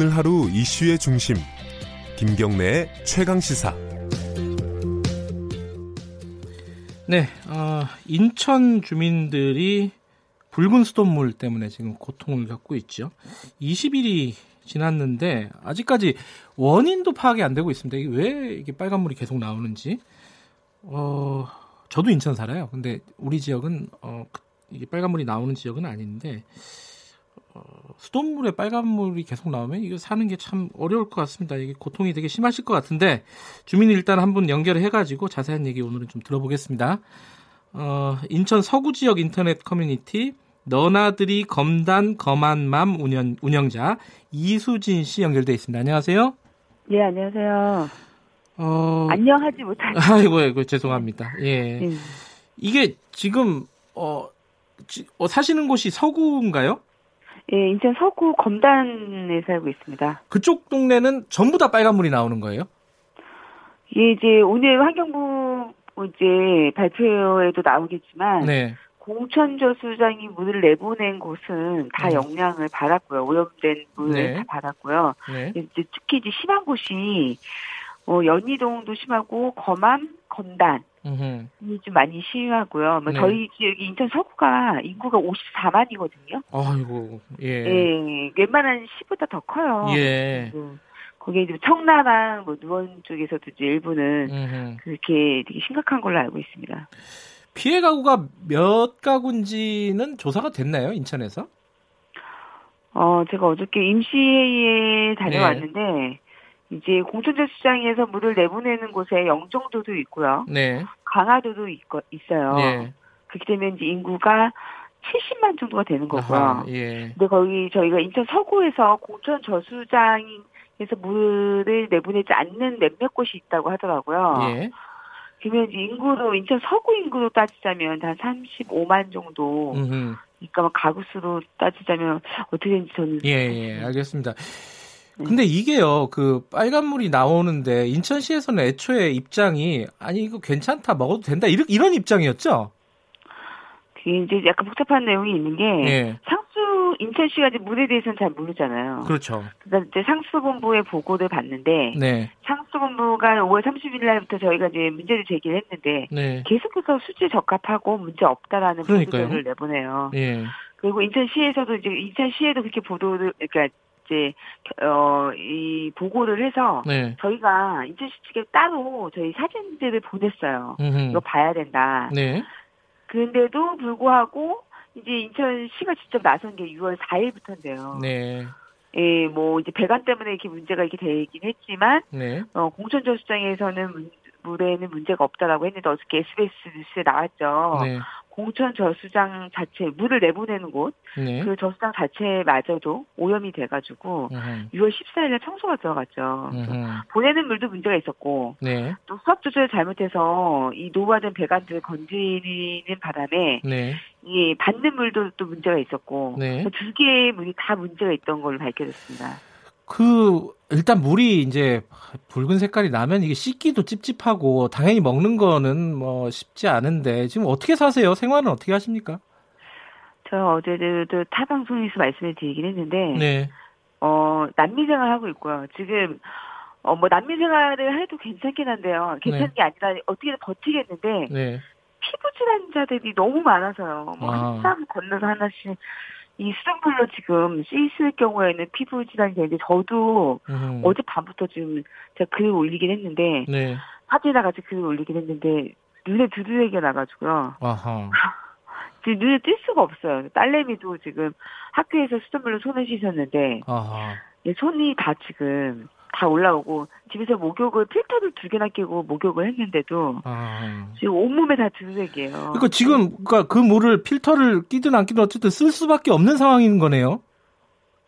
오늘 하루 이슈의 중심 김경래의 최강 시사. 네, 어, 인천 주민들이 붉은 수돗물 때문에 지금 고통을 겪고 있죠. 20일이 지났는데 아직까지 원인도 파악이 안 되고 있습니다. 이게 왜 이게 빨간 물이 계속 나오는지. 어, 저도 인천 살아요. 근데 우리 지역은 어, 이게 빨간 물이 나오는 지역은 아닌데 어, 수돗물에 빨간 물이 계속 나오면 이거 사는 게 참 어려울 것 같습니다. 이게 고통이 되게 심하실 것 같은데 주민이 일단 한 분 연결을 해가지고 자세한 얘기 오늘은 좀 들어보겠습니다. 어, 인천 서구 지역 인터넷 커뮤니티 너나들이 검단 검한맘 운영, 운영자 이수진 씨 연결돼 있습니다. 안녕하세요. 예, 안녕하세요. 어, 안녕하지 못한. 아이고, 아이고 죄송합니다. 예. 예. 이게 지금 어, 지- 어, 사시는 곳이 서구인가요? 예, 인천 서구 검단에 살고 있습니다. 그쪽 동네는 전부 다 빨간 물이 나오는 거예요? 예, 이제 오늘 환경부 이제 발표에도 나오겠지만 네. 공천저수장이 물을 내보낸 곳은 다 네. 영향을 받았고요. 오염된 물을 네. 다 받았고요. 네. 이제 특히 이제 심한 곳이 어, 연희동도 심하고 검암, 검단 음흠. 이좀 많이 심하고요. 뭐 네. 저희 지역이 인천 서구가 인구가 54만이거든요. 아이고, 예. 예, 웬만한 시보다 더 커요. 예. 음, 거기에 이제 청라랑 뭐 누원 쪽에서도 이제 일부는 음흠. 그렇게 되게 심각한 걸로 알고 있습니다. 피해 가구가 몇 가구인지는 조사가 됐나요, 인천에서? 어, 제가 어저께 임시회의에 네. 다녀왔는데 이제 공천저수장에서 물을 내보내는 곳에 영종도도 있고요. 네. 강화도도 있고, 있어요. 예. 그렇게 되면 이제 인구가 70만 정도가 되는 거고요. 아하, 예. 근데 거기 저희가 인천 서구에서 공천 저수장에서 물을 내보내지 않는 몇몇 곳이 있다고 하더라고요. 예. 그러면 인구로 인천 서구 인구로 따지자면 한 35만 정도. 음흠. 그러니까 뭐 가구 수로 따지자면 어떻게 되는지 저는 예, 예, 알겠습니다. 근데 이게요, 그 빨간물이 나오는데 인천시에서는 애초에 입장이 아니 이거 괜찮다 먹어도 된다 이런 이런 입장이었죠. 그게 이제 약간 복잡한 내용이 있는 게 예, 상수 인천시가 이제 물에 대해서는 잘 모르잖아요. 그렇죠. 그래서 이제 상수본부의 보고를 받는데 네, 상수본부가 5월 30일 날부터 저희가 이제 문제를 제기를 했는데 네, 계속해서 수질 적합하고 문제 없다라는. 보도를 내보내요. 예, 그리고 인천시에서도 이제 인천시에도 그렇게 보도를 그러니까 이제 어 이 보고를 해서 네, 저희가 인천시 측에 따로 저희 사진들을 보냈어요. 음흠. 이거 봐야 된다. 네, 그런데도 불구하고 이제 인천시가 직접 나선 게 6월 4일부터인데요. 네, 예, 뭐 이제 배관 때문에 이렇게 문제가 이렇게 되긴 했지만 네, 어, 공천저수장에서는 문- 물에는 문제가 없다라고 했는데 어저께 SBS 뉴스에 나왔죠. 네, 공천 저수장 자체 물을 내보내는 곳, 네, 그 저수장 자체마저도 오염이 돼가지고 음흠. 6월 14일에 청소가 들어갔죠. 보내는 물도 문제가 있었고 네, 또 수압 조절 잘못해서 이 노후화된 배관들을 건드리는 바람에 네, 이 받는 물도 또 문제가 있었고 네. 두 개의 물이 다 문제가 있던 걸로 밝혀졌습니다. 그 일단 물이 이제 붉은 색깔이 나면 이게 씻기도 찝찝하고 당연히 먹는 거는 뭐 쉽지 않은데 지금 어떻게 사세요? 생활은 어떻게 하십니까? 저 어제도 타 방송에서 말씀을 드리긴 했는데 네, 어 난민 생활하고 있고요. 지금 어뭐 난민 생활을 해도 괜찮긴 한데요. 괜찮은 네. 게 아니라 어떻게든 버티겠는데 네, 피부 질환자들이 너무 많아서요. 뭐 아. 한땀 건너서 하나씩 이 수돗물로 지금 씻을 경우에는 피부 질환이 되는데 저도 음. 어제 밤부터 지금 제가 글을 올리긴 했는데 네, 사진이랑 같이 글을 올리긴 했는데 눈에 두드러기가 나가지고요. 아하, 지금 눈에 뜰 수가 없어요. 딸내미도 지금 학교에서 수돗물로 손을 씻었는데 아하. 예, 손이 다 지금 다 올라오고 집에서 목욕을 필터를 두 개나 끼고 목욕을 했는데도 아. 지금 온몸에 다 두드러기예요. 그러니까 지금 그러니까 그 물을 필터를 끼든 안 끼든 어쨌든 쓸 수밖에 없는 상황인 거네요.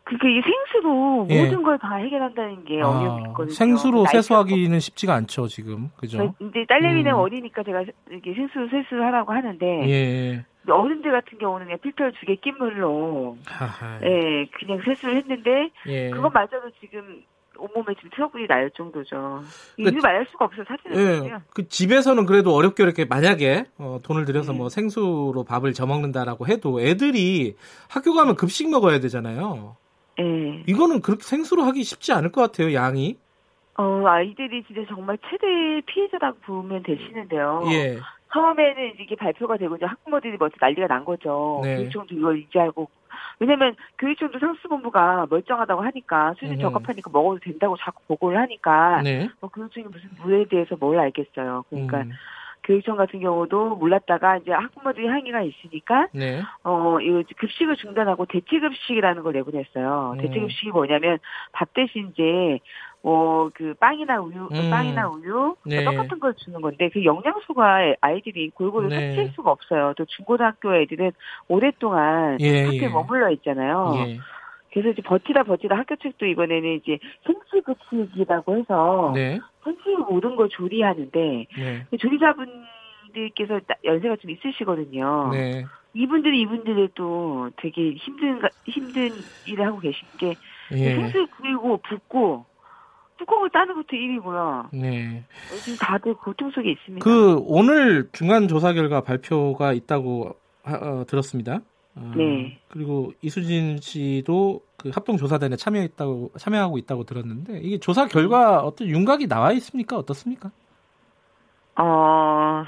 그러니까 이 생수로 예. 모든 걸 다 해결한다는 게 어려움이 있거든요. 생수로 세수하기는 쉽지가 않죠 지금 그죠? 없고. 이제 딸내미는 음. 어리니까 제가 이렇게 생수 세수를 하라고 하는데 예. 어른들 같은 경우는 필터를 두개 낀 물로 하하. 예 그냥 세수를 했는데 예. 그것마저도 지금 온몸에 지금 트러블이 날 정도죠. 그- 이유 말할 수가 없어요 사진을 예. 보면. 그 집에서는 그래도 어렵게 어렵게 만약에 어, 돈을 들여서 네. 뭐 생수로 밥을 저 먹는다라고 해도 애들이 학교 가면 급식 먹어야 되잖아요. 예. 이거는 그렇게 생수로 하기 쉽지 않을 것 같아요, 양이. 어, 아이들이 진짜 정말 최대 피해자라고 보면 되시는데요. 예. 처음에는 이게 발표가 되고 이제 학부모들이 먼저 난리가 난 거죠. 네. 교육청도 이걸 인지하고 왜냐면 교육청도 상수본부가 멀쩡하다고 하니까 수준 음. 적합하니까 먹어도 된다고 자꾸 보고를 하니까 네. 뭐 교육청이 무슨 물에 대해서 뭘 알겠어요. 그러니까 음, 교육청 같은 경우도 몰랐다가 이제 학부모들이 항의가 있으니까 네. 어 이거 급식을 중단하고 대체 급식이라는 걸 내보냈어요. 음. 대체 급식이 뭐냐면 밥 대신 이제 뭐그 빵이나 우유, 음. 빵이나 우유 네. 똑같은 걸 주는 건데 그 영양소가 아이들이 골고루 네. 섭취할 수가 없어요. 또 중고등학교 애들은 오랫동안 예, 학교에 예. 머물러 있잖아요. 예. 그래서 이제 버티다 버티다 학교 책도 이번에는 이제 생수 급식이라고 해서 네. 생수 모든 걸 조리하는데 네. 그 조리사분들께서 나- 연세가 좀 있으시거든요. 네. 이분들이 이분들의 또 되게 힘든 가- 힘든 일을 하고 계신 게 예. 생수 그리고 붓고 뚜껑을 따는 것도 일이고요. 네. 지금 다들 고통 속에 있습니다. 그 오늘 중간 조사 결과 발표가 있다고 하- 어, 들었습니다. 어, 네. 그리고 이수진 씨도 그 합동 조사단에 참여했다고 참여하고 있다고 들었는데 이게 조사 결과 어떤 윤곽이 나와 있습니까? 어떻습니까? 어,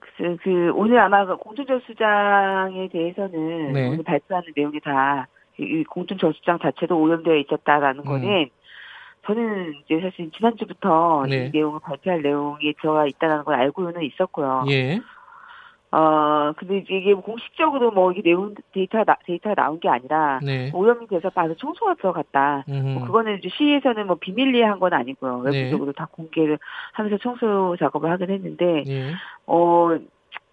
그, 그 오늘 아마 그 공천저수장에 대해서는 네. 오늘 발표하는 내용이 다 이 공천저수장 자체도 오염되어 있었다라는 음. 거는 저는 이제 사실 지난주부터 네. 이 내용을 발표할 내용이 들어가 있다는 걸 알고는 있었고요. 예. 어, 근데 이제 이게 공식적으로 뭐 이게 내용 데이터 나, 데이터가 나온 게 아니라 네. 오염이 돼서 봐서 청소가 들어갔다. 뭐 그거는 이제 시에서는 뭐 비밀리에 한건 아니고요. 네. 외부적으로 다 공개를 하면서 청소 작업을 하긴 했는데 예. 어,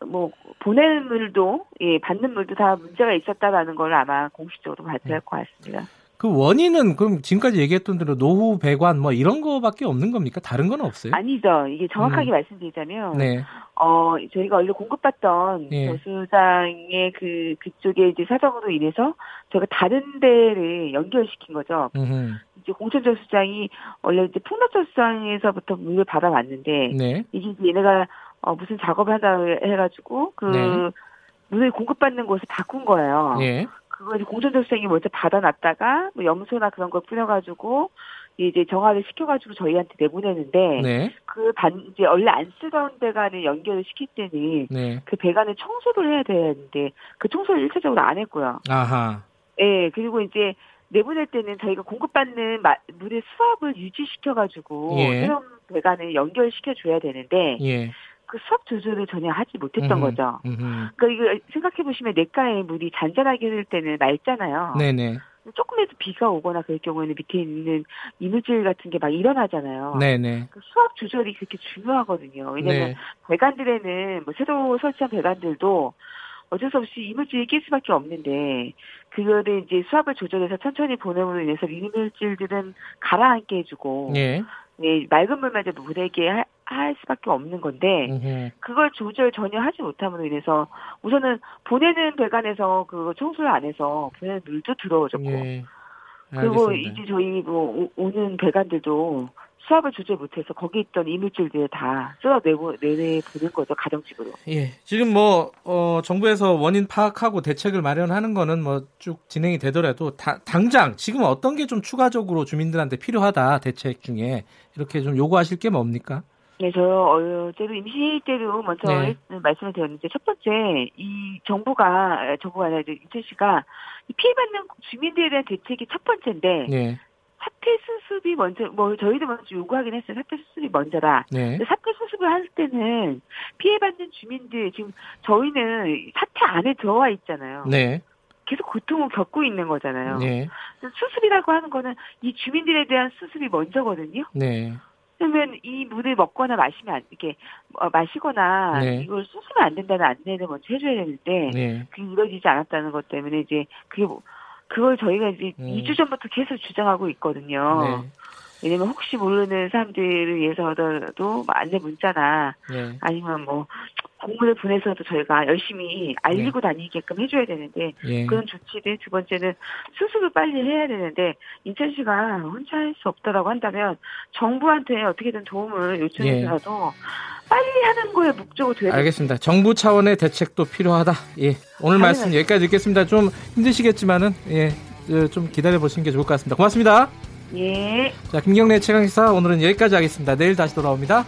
뭐, 보내는 물도, 예, 받는 물도 다 문제가 있었다라는 걸 아마 공식적으로 발표할 것 같습니다. 그 원인은 그럼 지금까지 얘기했던 대로 노후 배관 뭐 이런 거밖에 없는 겁니까? 다른 건 없어요? 아니죠. 이게 정확하게 음. 말씀드리자면, 네. 어, 저희가 원래 공급받던 예. 저수장의 그, 그쪽에 이제 사정으로 인해서 저희가 다른 데를 연결시킨 거죠. 음흠. 이제 공천저수장이 원래 이제 풍락저수장에서부터 물을 받아왔는데, 네. 이게 이제 얘네가 어, 무슨 작업을 한다 해가지고, 그, 네. 물을 공급받는 곳을 바꾼 거예요. 예. 그걸 공천조수생이 먼저 받아놨다가 뭐 염소나 그런 걸 뿌려가지고 이제 정화를 시켜가지고 저희한테 내보내는데 네. 그 반 이제 원래 안 쓰던 배관을 연결을 시킬 때는 네. 그 배관을 청소를 해야 되는데 그 청소를 일차적으로 안 했고요. 아하. 예 그리고 이제 내보낼 때는 저희가 공급받는 마- 물의 수압을 유지시켜가지고 예. 새로운 배관을 연결시켜 줘야 되는데 예. 그 수압 조절을 전혀 하지 못했던 음흠. 거죠. 음흠. 그러니까 이거 생각해 보시면 냇가에 물이 잔잔하게 흐를 때는 맑잖아요. 네네. 조금이라도 비가 오거나 그럴 경우에는 밑에 있는 이물질 같은 게 막 일어나잖아요. 네네. 그 수압 조절이 그렇게 중요하거든요. 왜냐면 네. 배관들에는 뭐 새로 설치한 배관들도 어쩔 수 없이 이물질이 낄 수밖에 없는데 그거를 이제 수압을 조절해서 천천히 보냄으로 인해서 이물질들은 가라앉게 해주고 예. 네, 맑은 물만 이제 물에게 하- 할 수밖에 없는 건데. 그걸 조절 전혀 하지 못함으로 인해서 우선은 보내는 배관에서 그 청소를 안 해서 보내는 물도 들어오졌고 예. 그리고. 이제 저희 뭐 오- 오는 배관들도 수압을 조절 못해서 거기 있던 이물질들 다 쏟아내고 내내 보낸 거죠 가정집으로. 예, 지금 뭐 어, 정부에서 원인 파악하고 대책을 마련하는 거는 뭐 쭉 진행이 되더라도 다- 당장 지금 어떤 게 좀 추가적으로 주민들한테 필요하다 대책 중에 이렇게 좀 요구하실 게 뭡니까? 네, 저 어제도 임시 때로 먼저 네. 말씀을 드렸는데 첫 번째 이 정부가 에, 정부가 아니라 이철씨가 이 피해받는 주민들에 대한 대책이 첫 번째인데 네, 사태 수습이 먼저 뭐 저희도 먼저 요구하긴 했어요. 사태 수습이 먼저다. 네, 사태 수습을 할 때는 피해받는 주민들 지금 저희는 사태 안에 들어와 있잖아요. 네, 계속 고통을 겪고 있는 거잖아요. 네, 수습이라고 하는 거는 이 주민들에 대한 수습이 먼저거든요. 네, 그러면 이 물을 먹거나 마시면 안, 이렇게 어, 마시거나 네. 이걸 쑤시면 안 된다는 안내를 먼저 해줘야 되는데 네, 그게 이루어지지 않았다는 것 때문에 이제 그게 뭐 그걸 저희가 이제 음. 2주 전부터 계속 주장하고 있거든요. 네, 왜냐면 혹시 모르는 사람들을 위해서라도 뭐 안내 문자나 네, 아니면 뭐 공문을 보내서도 저희가 열심히 알리고 다니게끔 해줘야 되는데 예. 그런 조치들 두 번째는 수습을 빨리 해야 되는데 인천시가 혼자 할 수 없다라고 한다면 정부한테 어떻게든 도움을 요청해서라도 빨리 하는 거에 목적으로 돼야 돼. 알겠습니다. 정부 차원의 대책도 필요하다. 예, 오늘. 말씀 여기까지 듣겠습니다. 좀 힘드시겠지만은 예, 어, 좀 기다려 보시는 게 좋을 것 같습니다. 고맙습니다. 예. 자, 김경래 최강시사 오늘은 여기까지 하겠습니다. 내일 다시 돌아옵니다.